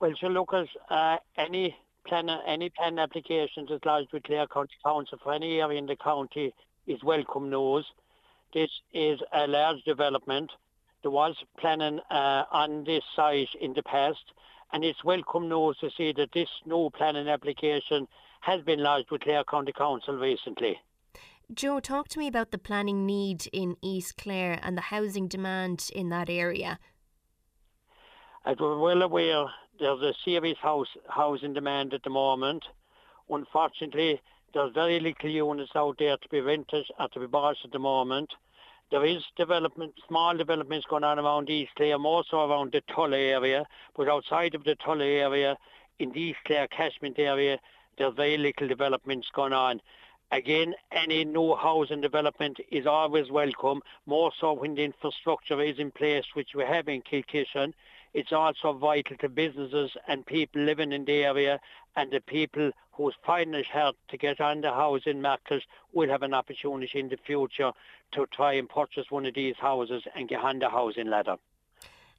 Well, so look at uh, any plan, any plan applications as lodged with Clare County Council for any area in the county is welcome news. This is a large development. There was planning uh, on this site in the past, and it's welcome news to see that this new planning application has been lodged with Clare County Council recently. Joe, talk to me about the planning need in East Clare and the housing demand in that area. As we're well aware, there's a serious house housing demand at the moment. Unfortunately, there's very little units out there to be rented or to be bought at the moment. There is development, small developments going on around East Clare, more so around the Tulla area, but outside of the Tulla area, in the East Clare catchment area, there's very little developments going on. Again, any new housing development is always welcome, more so when the infrastructure is in place, which we have in Kilkishen. It's also vital to businesses and people living in the area and the people whose it hard to get on the housing market will have an opportunity in the future to try and purchase one of these houses and get on the housing ladder.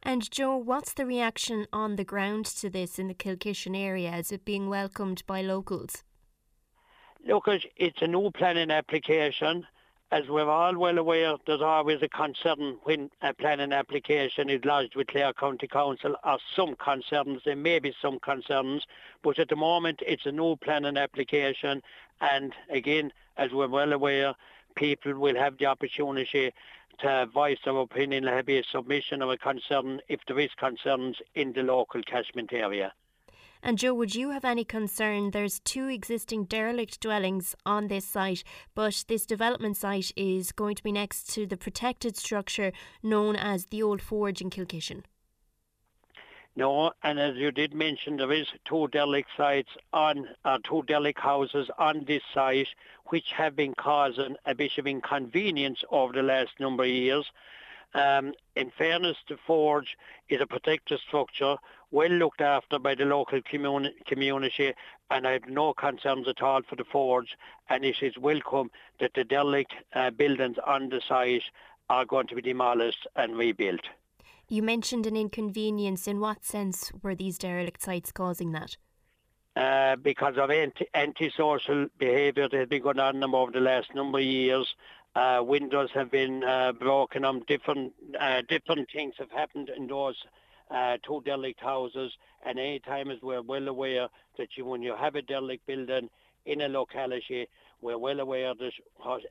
And Joe, what's the reaction on the ground to this in the Kilkishen area? Is it being welcomed by locals? Look, it's a new planning application as we're all well aware, there's always a concern when a planning application is lodged with Clare County Council or some concerns. There may be some concerns, but at the moment it's a new planning application and again, as we're well aware, people will have the opportunity to voice their opinion. Be a submission of a concern if there is concerns in the local catchment area. And Joe, would you have any concern? There's two existing derelict dwellings on this site, but this development site is going to be next to the protected structure known as the Old Forge in Kilkishen. No, and as you did mention, there is two derelict sites on, uh, two derelict houses on this site, which have been causing a bit of inconvenience over the last number of years. Um, in fairness, the forge is a protected structure, well looked after by the local communi- community, and I have no concerns at all for the forge. And it is welcome that the derelict uh, buildings on the site are going to be demolished and rebuilt. You mentioned an inconvenience. In what sense were these derelict sites causing that? Uh, because of anti- antisocial behaviour that has been going on over the last number of years uh, windows have been uh, broken on different uh, different things have happened in those uh, two derelict houses. And any time as we're well aware that you when you have a derelict building in a locality we're well aware that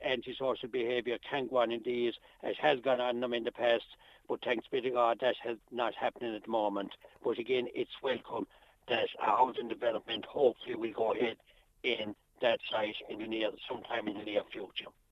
antisocial behaviour can go on in these it has gone on them in the past. But thanks be to God that has not happening at the moment. But again it's welcome that housing development hopefully will go ahead in that site in the near sometime in the near future